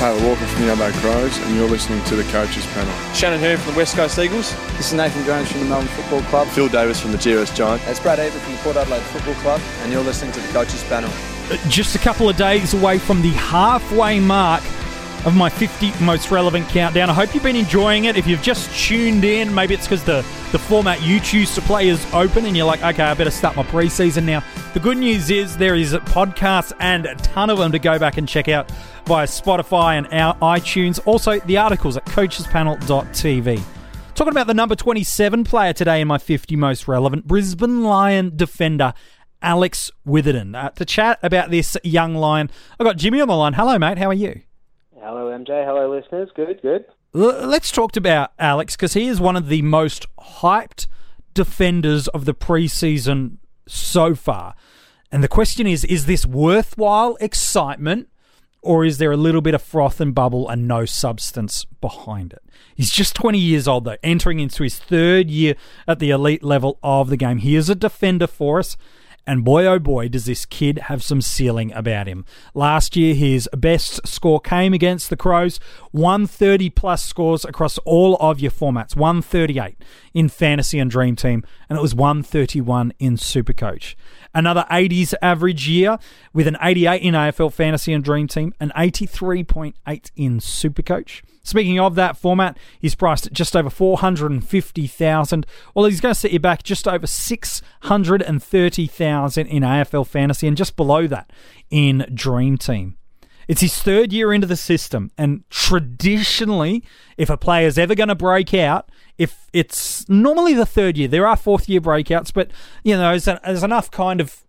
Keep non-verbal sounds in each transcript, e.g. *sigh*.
Taylor Walker from the Adelaide Crows, and you're listening to the Coaches Panel. Shannon Hurn from the West Coast Eagles. This is Nathan Jones from the Melbourne Football Club. Phil Davis from the GWS Giants. It's Brad Ebert from the Port Adelaide Football Club, and you're listening to the Coaches Panel. Just a couple of days away from the halfway mark of my 50 most relevant countdown. I hope you've been enjoying it. If you've just tuned in, maybe it's because the, the format you choose to play is open and you're like, okay, I better start my preseason now. The good news is there is podcasts and a ton of them to go back and check out via Spotify and our iTunes. Also, the articles at coachespanel.tv. Talking about the number 27 player today in my 50 most relevant, Brisbane Lion defender Alex Witherden. Uh, to chat about this young lion, I've got Jimmy on the line. Hello, mate. How are you? Hello, MJ. Hello, listeners. Good, good. Let's talk about Alex because he is one of the most hyped defenders of the preseason so far. And the question is is this worthwhile excitement or is there a little bit of froth and bubble and no substance behind it? He's just 20 years old, though, entering into his third year at the elite level of the game. He is a defender for us. And boy, oh boy, does this kid have some ceiling about him. Last year, his best score came against the Crows 130 plus scores across all of your formats 138 in Fantasy and Dream Team, and it was 131 in Supercoach. Another 80s average year with an 88 in AFL Fantasy and Dream Team, an 83.8 in Supercoach. Speaking of that format, he's priced at just over 450,000. Well, he's going to set you back just over 630,000 in AFL fantasy and just below that in Dream Team. It's his third year into the system, and traditionally, if a player's ever going to break out, if it's normally the third year, there are fourth year breakouts, but you know, there's enough kind of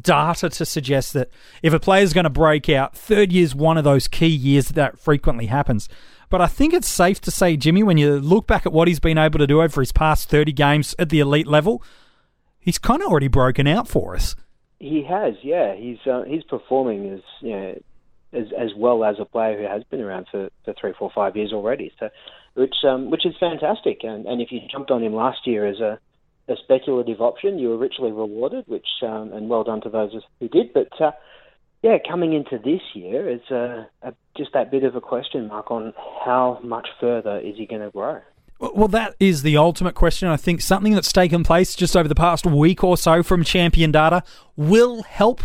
data to suggest that if a player's going to break out, third year is one of those key years that, that frequently happens. But I think it's safe to say, Jimmy, when you look back at what he's been able to do over his past 30 games at the elite level, he's kind of already broken out for us. He has, yeah. He's uh, he's performing as you know, as as well as a player who has been around for, for three, four, five years already. So, which um, which is fantastic. And and if you jumped on him last year as a a speculative option, you were richly rewarded, which um, and well done to those who did. But uh, yeah, coming into this year, it's a, a, just that bit of a question mark on how much further is he going to grow. Well, that is the ultimate question. I think something that's taken place just over the past week or so from Champion Data will help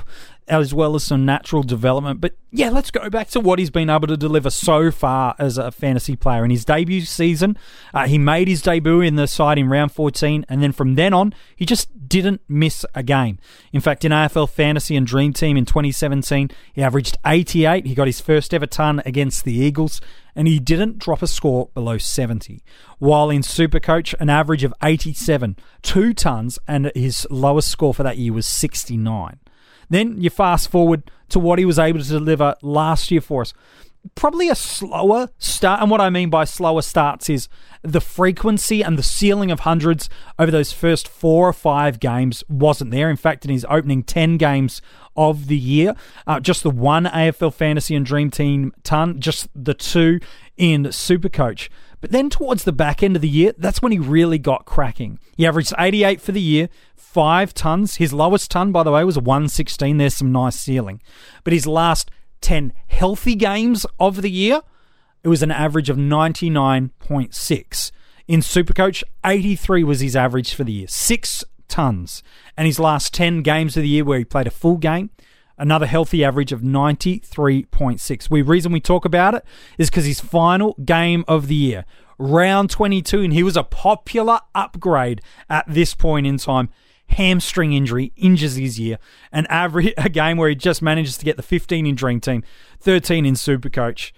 as well as some natural development. But yeah, let's go back to what he's been able to deliver so far as a fantasy player. In his debut season, uh, he made his debut in the side in round 14, and then from then on, he just didn't miss a game. In fact, in AFL Fantasy and Dream Team in 2017, he averaged 88. He got his first ever ton against the Eagles, and he didn't drop a score below 70. While in Supercoach, an average of 87, two tons, and his lowest score for that year was 69. Then you fast forward to what he was able to deliver last year for us. Probably a slower start. And what I mean by slower starts is the frequency and the ceiling of hundreds over those first four or five games wasn't there. In fact, in his opening 10 games of the year, uh, just the one AFL Fantasy and Dream Team ton, just the two in Supercoach. But then towards the back end of the year, that's when he really got cracking. He averaged 88 for the year, five tons. His lowest ton, by the way, was 116. There's some nice ceiling. But his last 10 healthy games of the year, it was an average of 99.6. In Supercoach, 83 was his average for the year, six tons. And his last 10 games of the year where he played a full game, another healthy average of 93.6. The reason we talk about it is because his final game of the year, round 22, and he was a popular upgrade at this point in time. Hamstring injury injures his year. An average *laughs* a game where he just manages to get the 15 in Dream Team, 13 in Supercoach.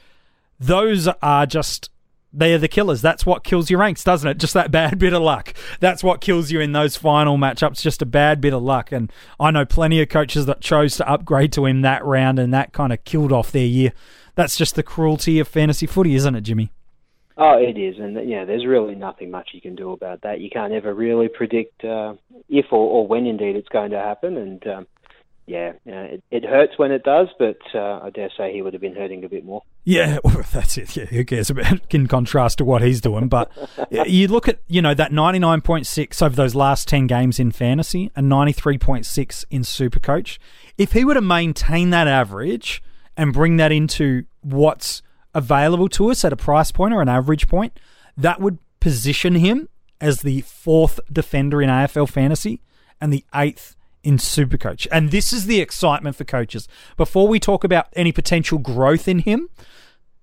Those are just they are the killers. That's what kills your ranks, doesn't it? Just that bad bit of luck. That's what kills you in those final matchups. Just a bad bit of luck. And I know plenty of coaches that chose to upgrade to him that round, and that kind of killed off their year. That's just the cruelty of fantasy footy, isn't it, Jimmy? Oh, it is, and yeah, there's really nothing much you can do about that. You can't ever really predict uh, if or, or when indeed it's going to happen, and um, yeah, it, it, hurts when it does, but uh, I dare say he would have been hurting a bit more. Yeah, *laughs* well, that's it. Yeah, who cares about *laughs* in contrast to what he's doing? But you look at you know that ninety nine point six over those last ten games in fantasy and ninety three point six in Supercoach. If he were to maintain that average and bring that into what's available to us at a price point or an average point, that would position him as the fourth defender in AFL fantasy and the eighth in Supercoach. And this is the excitement for coaches. Before we talk about any potential growth in him,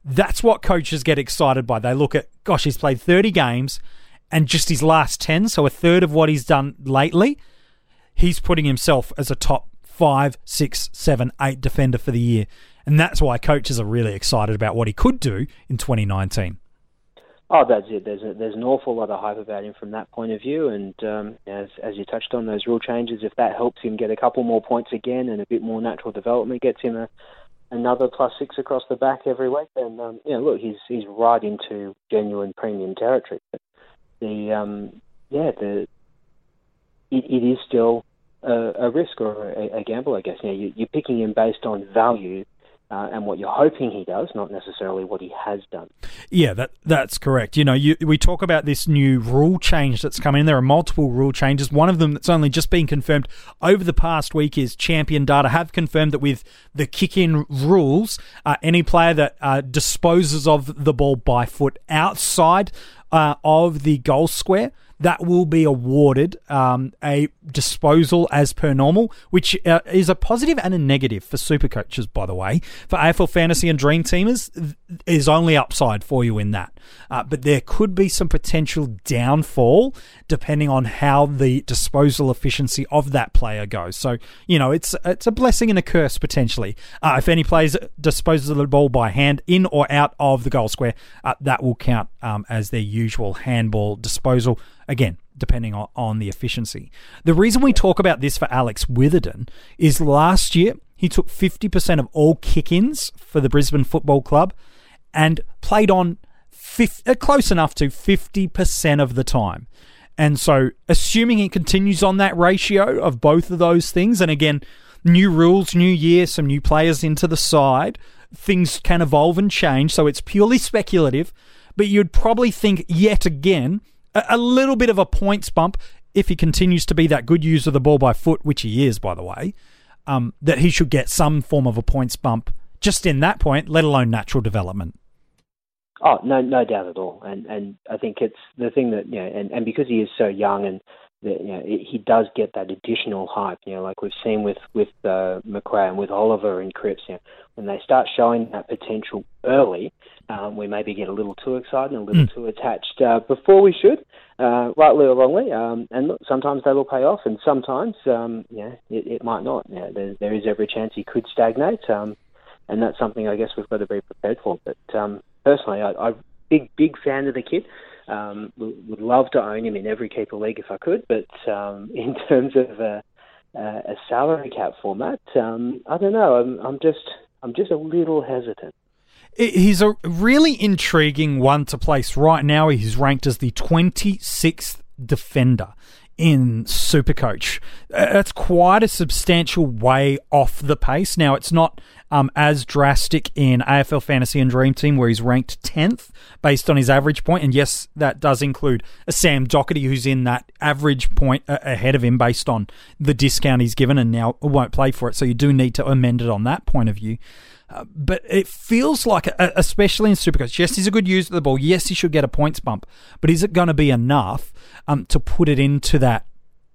that's what coaches get excited by. They look at, gosh, he's played 30 games and just his last 10, so a third of what he's done lately, he's putting himself as a top five, six, seven, eight defender for the year. And that's why coaches are really excited about what he could do in 2019. Oh, that's it. There's a, there's an awful lot of hype about him from that point of view, and um, as as you touched on those rule changes, if that helps him get a couple more points again and a bit more natural development, gets him a another plus six across the back every week, then um, know, look, he's he's right into genuine premium territory. But the um, yeah, the it, it is still a, a risk or a, a gamble, I guess. You know, you, you're picking him based on value uh, and what you're hoping he does, not necessarily what he has done. Yeah, that that's correct. You know, you, we talk about this new rule change that's come in. There are multiple rule changes. One of them that's only just been confirmed over the past week is Champion Data have confirmed that with the kick-in rules, uh, any player that uh, disposes of the ball by foot outside uh, of the goal square that will be awarded um, a disposal as per normal, which uh, is a positive and a negative for super coaches, by the way. For AFL Fantasy and Dream Teamers, is only upside for you in that. Uh, but there could be some potential downfall depending on how the disposal efficiency of that player goes. So, you know, it's it's a blessing and a curse potentially. Uh, if any players disposes of the ball by hand in or out of the goal square, uh, that will count um, as their usual handball disposal. Again, depending on, on the efficiency. The reason we talk about this for Alex Witherden is last year he took 50% of all kick ins for the Brisbane Football Club and played on 50, uh, close enough to 50% of the time. And so, assuming he continues on that ratio of both of those things, and again, new rules, new year, some new players into the side, things can evolve and change. So, it's purely speculative, but you'd probably think yet again a, little bit of a points bump if he continues to be that good user of the ball by foot, which he is, by the way, um, that he should get some form of a points bump just in that point, let alone natural development. Oh no, no doubt at all, and and I think it's the thing that you know, and, and because he is so young and that you know he does get that additional hype. You know, like we've seen with with uh, Macrae and with Oliver and Cripps. You know, when they start showing that potential early, um, we maybe get a little too excited and a little mm. too attached uh, before we should, uh, rightly or wrongly. Um, and look, sometimes they will pay off, and sometimes um, yeah, it, it might not. Yeah, there, there is every chance he could stagnate, um, and that's something I guess we've got to be prepared for. But um, personally, I, I'm big big fan of the kid. Um, would love to own him in every keeper league if I could, but um, *laughs* in terms of uh, a salary cap format, um, I don't know. I'm, I'm just I'm just a little hesitant. He's a really intriguing one to place right now. He's ranked as the 26th defender in Supercoach. Uh, that's quite a substantial way off the pace. Now, it's not um, as drastic in AFL Fantasy and Dream Team, where he's ranked 10th based on his average point. And yes, that does include a Sam Docherty, who's in that average point ahead of him based on the discount he's given and now won't play for it. So you do need to amend it on that point of view. Uh, but it feels like, uh, especially in Supercoach, yes, he's a good user of the ball. Yes, he should get a points bump. But is it going to be enough um, to put it into that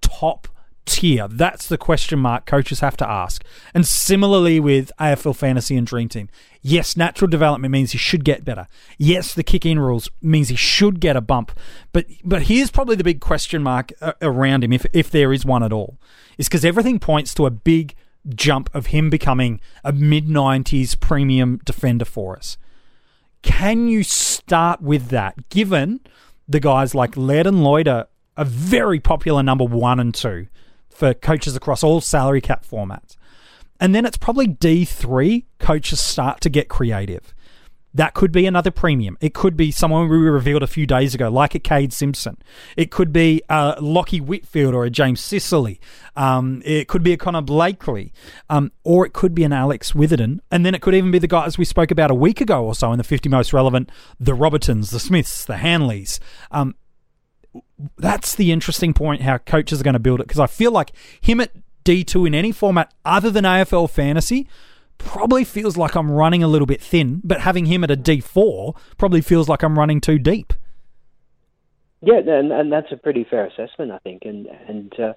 top tier? That's the question mark coaches have to ask. And similarly with AFL Fantasy and Dream Team. Yes, natural development means he should get better. Yes, the kick in rules means he should get a bump. But but here's probably the big question mark uh, around him, if, if there is one at all, is because everything points to a big jump of him becoming a mid 90s premium defender for us. Can you start with that, given the guys like Laird and Lloyd are a very popular number one and two for coaches across all salary cap formats? And then it's probably D3 coaches start to get creative. That could be another premium. It could be someone we revealed a few days ago, like a Kade Simpson. It could be a Lachie Whitfield or a James Sicily. Um, it could be a Connor Blakely. Um, or it could be an Alex Witherden. And then it could even be the guys we spoke about a week ago or so in the 50 most relevant the Robertons, the Smiths, the Hanleys. Um, that's the interesting point how coaches are going to build it because I feel like him at D2 in any format other than AFL fantasy probably feels like I'm running a little bit thin, but having him at a D4 probably feels like I'm running too deep. Yeah, and, and that's a pretty fair assessment, I think. And and uh,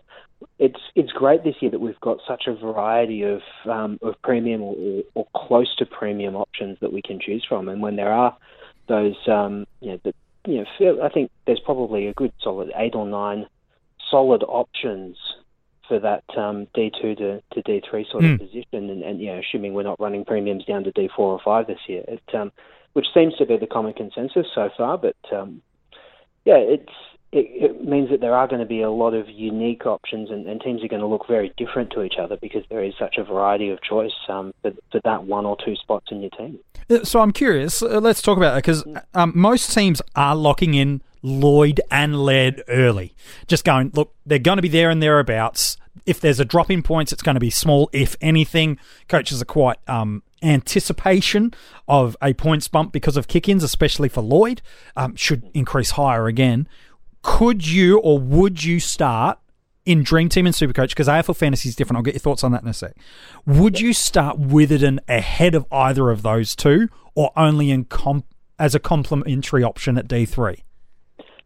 it's it's great this year that we've got such a variety of um, of premium or, or, close to premium options that we can choose from. And when there are those, um, you know, the, you know, I think there's probably a good solid eight or nine solid options for that um, D2 to, to D3 sort mm. of position, and, and you know, assuming we're not running premiums down to D4 or 5 this year, it, um, which seems to be the common consensus so far. But um, yeah, it's it, it, means that there are going to be a lot of unique options, and, and, teams are going to look very different to each other because there is such a variety of choice um, for, for, that one or two spots in your team. Uh, so I'm curious. Uh, let's talk about that because um, most teams are locking in Lloyd and Laird early. Just going, look, they're going to be there and thereabouts. If there's a drop in points, it's going to be small, if anything. Coaches are quite um, anticipation of a points bump because of kick ins, especially for Lloyd, um, should increase higher again. Could you or would you start in Dream Team and Supercoach, because AFL Fantasy is different, I'll get your thoughts on that in a sec. Would you start Witherden ahead of either of those two, or only in comp- as a complementary option at D3?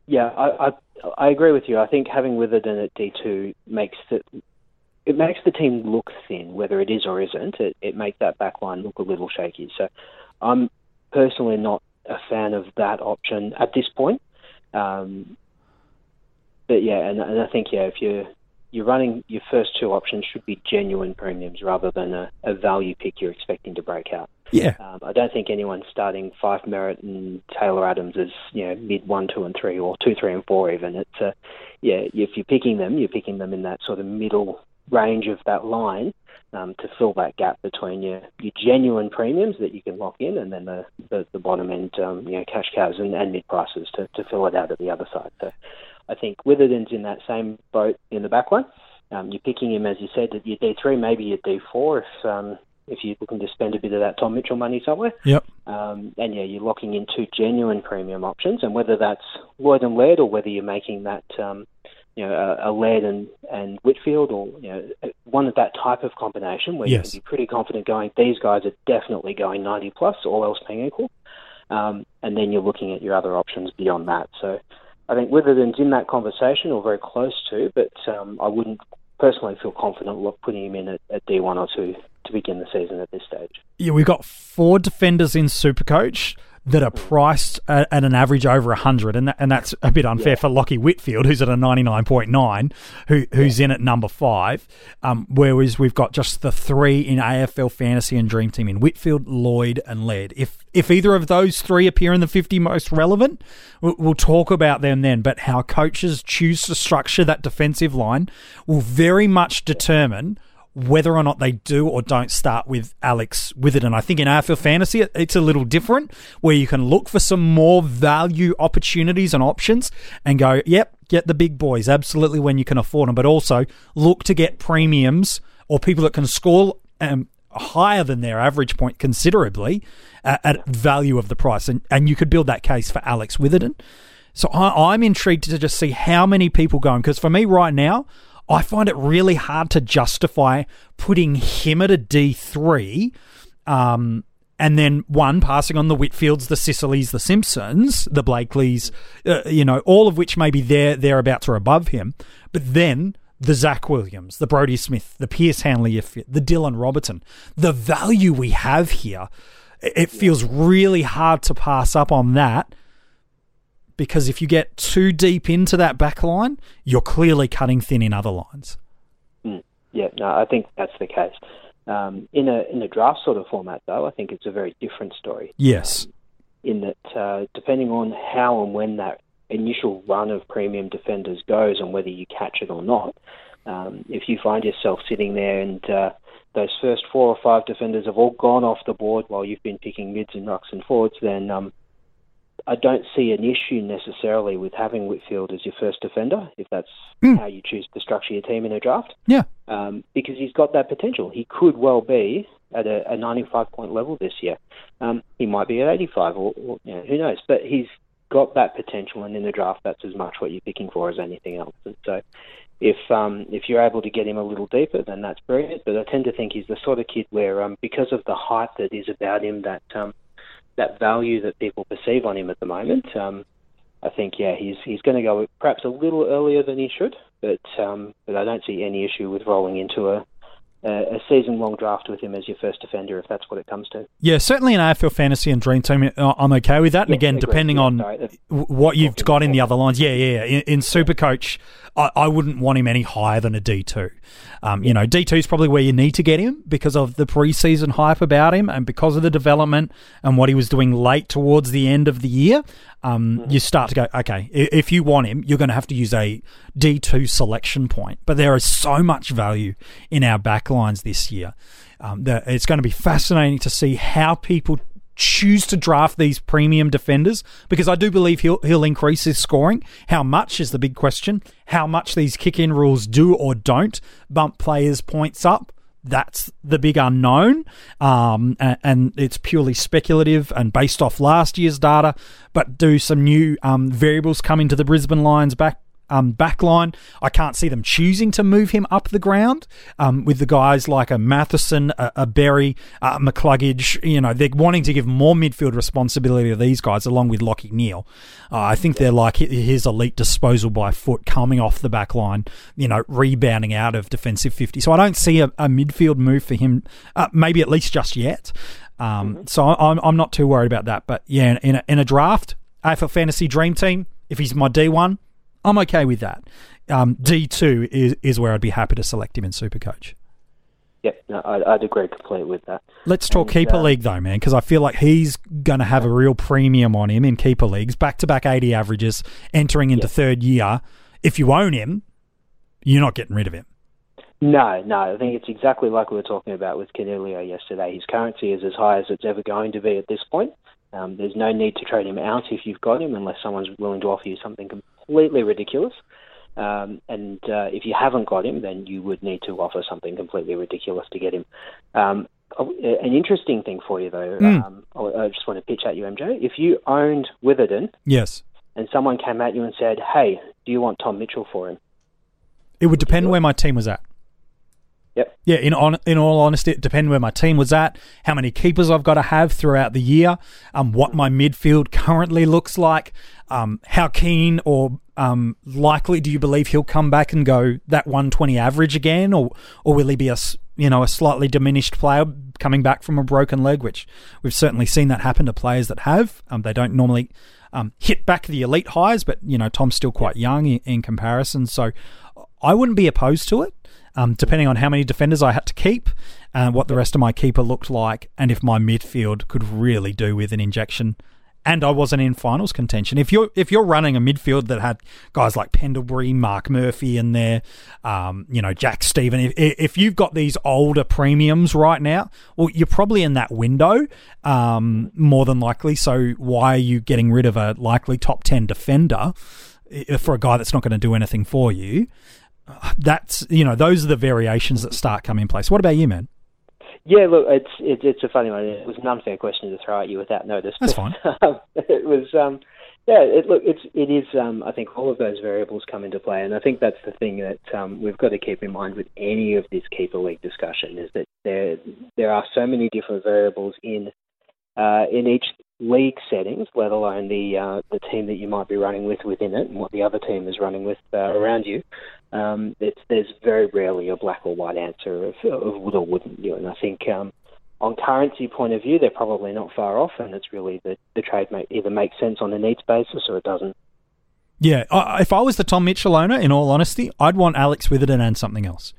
Yeah, I, I, I agree with you. I think having Witherden at D two makes the it makes the team look thin, whether it is or isn't. It it makes that back line look a little shaky. So I'm personally not a fan of that option at this point. Um, but yeah, and, and I think yeah, if you're you're running your first two options should be genuine premiums rather than a, a value pick you're expecting to break out. Yeah. Um, I don't think anyone starting Five Merrett and Taylor Adams is you know mid one, two, and three, or two, three, and four even. It's uh, yeah, if you're picking them, you're picking them in that sort of middle range of that line um, to fill that gap between your your genuine premiums that you can lock in, and then the the, the bottom end um, you know cash cows and, and mid prices to, to fill it out at the other side. So I think Witherden's in that same boat in the back one. Um, you're picking him, as you said, at your D3, maybe your D4 if um, if you're looking to spend a bit of that Tom Mitchell money somewhere. Yep. Um, and yeah, you're locking in two genuine premium options, and whether that's Lloyd and Laird or whether you're making that um, you know a, a Laird and, and Whitfield or you know one of that type of combination where yes. you can be pretty confident going these guys are definitely going 90 plus, all else being equal. Um, and then you're looking at your other options beyond that. So I think Witherden's in that conversation or very close to, but um, I wouldn't personally feel confident putting him in at, at D1 or 2 to begin the season at this stage. Yeah, we've got four defenders in Supercoach that are priced at, at an average over 100, and, that, and that's a bit unfair yeah. for Lachie Whitfield, who's at a 99.9, who, who's yeah. in at number five. Um, whereas we've got just the three in AFL Fantasy and Dream Team in Whitfield, Lloyd, and Laird. If if either of those three appear in the 50 most relevant, we'll, we'll talk about them then. But how coaches choose to structure that defensive line will very much determine whether or not they do or don't start with Alex Witherden. I think in AFL Fantasy, it's a little different where you can look for some more value opportunities and options and go, yep, get the big boys, absolutely when you can afford them, but also look to get premiums or people that can score um, higher than their average point considerably at, at, value of the price. And, and you could build that case for Alex Witherden. So I, I'm intrigued to just see how many people going, because for me right now, I find it really hard to justify putting him at a D3 um, and then one passing on the Whitfields, the Sicilies, the Simpsons, the Blakeleys, uh, you know, all of which maybe they're thereabouts or above him, but then the Zach Williams, the Brodie Smith, the Pearce Hanley, the Dylan Roberton, the value we have here, it feels really hard to pass up on that because if you get too deep into that back line, you're clearly cutting thin in other lines. Mm, yeah, no, I think that's the case. Um, in a in a draft sort of format, though, I think it's a very different story. Yes. Um, in that, uh, depending on how and when that initial run of premium defenders goes, and whether you catch it or not, um, if you find yourself sitting there and uh, those first four or five defenders have all gone off the board while you've been picking mids and rucks and forwards, then um, I don't see an issue necessarily with having Whitfield as your first defender, if that's mm. how you choose to structure your team in a draft. Yeah. Um, because he's got that potential. He could well be at a, a 95 point level this year. Um, he might be at 85, or, or you know, who knows? But he's got that potential, and in the draft, that's as much what you're picking for as anything else. And so, if um, if you're able to get him a little deeper, then that's brilliant. But I tend to think he's the sort of kid where, um, because of the hype that is about him, that um, that value that people perceive on him at the moment, um, I think yeah, he's he's going to go perhaps a little earlier than he should. But um, but I don't see any issue with rolling into a a season long draft with him as your first defender if that's what it comes to. Yeah, certainly in AFL Fantasy and Dream Team, uh, I'm okay with that. And yeah, again, depending yeah, on sorry, what you've got in the other lines, yeah, yeah. In, in Supercoach, I, I, wouldn't want him any higher than a D2. Um, you know, D2 is probably where you need to get him because of the preseason hype about him and because of the development and what he was doing late towards the end of the year. Um, mm-hmm. You start to go, okay, if you want him, you're going to have to use a D2 selection point. But there is so much value in our backlines this year. Um, that it's going to be fascinating to see how people choose to draft these premium defenders because I do believe he'll he'll increase his scoring. How much is the big question. How much these kick in rules do or don't bump players' points up. That's the big unknown, um, and, and, it's purely speculative and based off last year's data. But do some new um, variables come into the Brisbane Lions back um, backline. I can't see them choosing to move him up the ground um, with the guys like a Matheson, a, a Berry, a McCluggage. You know, they're wanting to give more midfield responsibility to these guys along with Lachie Neale. Uh, I think they're like his elite disposal by foot coming off the back line, you know, rebounding out of defensive 50. So I don't see a, a midfield move for him, uh, maybe at least just yet. Um, mm-hmm. So I'm, I'm not too worried about that. But yeah, in a, in a draft, AFL Fantasy Dream Team, if he's my D1, I'm okay with that. Um, D2 is, is where I'd be happy to select him in Supercoach. Yep, no, I'd, I'd, agree completely with that. Let's talk and, keeper uh, league though, man, because I feel like he's going to have a real premium on him in keeper leagues, back to back 80 averages, entering into third year. If you own him, you're not getting rid of him. No, no. I think it's exactly like we were talking about with Coniglio yesterday. His currency is as high as it's ever going to be at this point. Um, there's no need to trade him out if you've got him, unless someone's willing to offer you something completely ridiculous. Um, and uh, if you haven't got him, then you would need to offer something completely ridiculous to get him. Um, an interesting thing for you, though, mm. um, I just want to pitch at you, MJ. If you owned Witherden, yes, and someone came at you and said, "Hey, do you want Tom Mitchell for him?" It would, would depend where my team was at. Yep. Yeah, in on, in all honesty, it depends where my team was at, how many keepers I've got to have throughout the year, um, what my midfield currently looks like, um, how keen or um, likely do you believe he'll come back and go that 120 average again, or or will he be a you know a slightly diminished player coming back from a broken leg, which we've certainly seen that happen to players that have. Um, they don't normally um, hit back the elite highs, but you know Tom's still quite young in, in comparison, so I wouldn't be opposed to it um, depending on how many defenders I had to keep, and what the rest of my keeper looked like, and if my midfield could really do with an injection. And I wasn't in finals contention. If you're if you're running a midfield that had guys like Pendlebury, Marc Murphy in there, um, you know Jack Steven, if, if you've got these older premiums right now, well, you're probably in that window um, more than likely. So why are you getting rid of a likely top ten defender for a guy that's not going to do anything for you? That's you know those are the variations that start coming in place. What about you, man? Yeah, look, it's it's, it's a funny one. It was an unfair question to throw at you without notice. That's fine. *laughs* it was, um, yeah. It, look, it's it is. Um, I think all of those variables come into play, and I think that's the thing that um, we've got to keep in mind with any of this keeper league discussion is that there there are so many different variables in uh, in each league settings, let alone the uh, the team that you might be running with within it and what the other team is running with uh, around you. Um, there's very rarely a black or white answer of, of would or wouldn't you. And I think um, on currency point of view, they're probably not far off, and it's really the, the trade may, either makes sense on a needs basis or it doesn't. Yeah, if I was the Tom Mitchell owner, in all honesty, I'd want Alex Witherden and something else.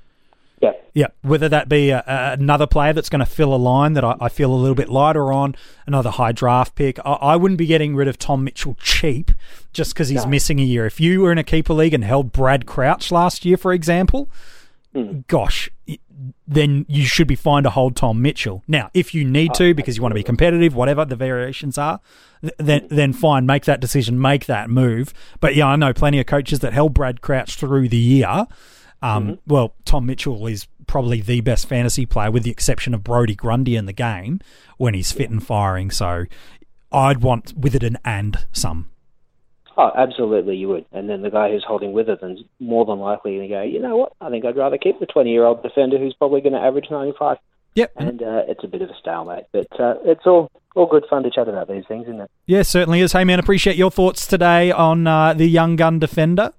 Yeah. Whether that be a, a, another player that's going to fill a line that I, I, feel a little bit lighter on, another high draft pick. I, I wouldn't be getting rid of Tom Mitchell cheap just because he's no. missing a year. If you were in a keeper league and held Brad Crouch last year, for example, mm. gosh, then you should be fine to hold Tom Mitchell. Now, if you need to because you want to be competitive, whatever the variations are, then then fine, make that decision, make that move. But yeah, I know plenty of coaches that held Brad Crouch through the year um, mm-hmm. Well, Tom Mitchell is probably the best fantasy player, with the exception of Brodie Grundy in the game when he's fit and firing. So I'd want Witherden and some. Oh, absolutely, you would. And then the guy who's holding Witherden's more than likely to go, you know what, I think I'd rather keep the 20 year old defender who's probably going to average 95. Yep. And uh, it's a bit of a stalemate. But uh, it's all, all good fun to chat about these things, isn't it? Yeah, certainly is. Hey, man, appreciate your thoughts today on uh, the young gun defender.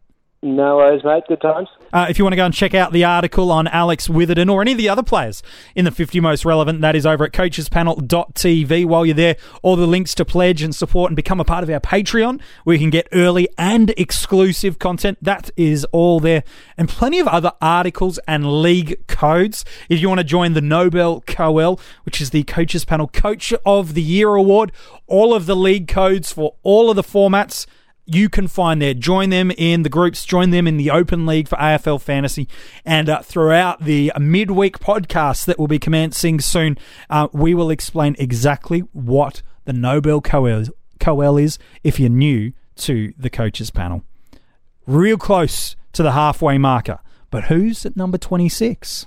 No worries, mate. Good times. Uh, if you want to go and check out the article on Alex Witherden or any of the other players in the 50 most relevant, that is over at coachespanel.tv. While you're there, all the links to pledge and support and become a part of our Patreon, where you can get early and exclusive content. That is all there. And plenty of other articles and league codes. If you want to join the Nobel Coel, which is the Coaches Panel Coach of the Year Award, all of the league codes for all of the formats you can find there. Join them in the groups, join them in the open league for AFL fantasy, and uh, throughout the midweek podcast that will be commencing soon, uh, we will explain exactly what the Nobel Coel, is if you're new to the coaches panel. Real close to the halfway marker, but who's at number 26?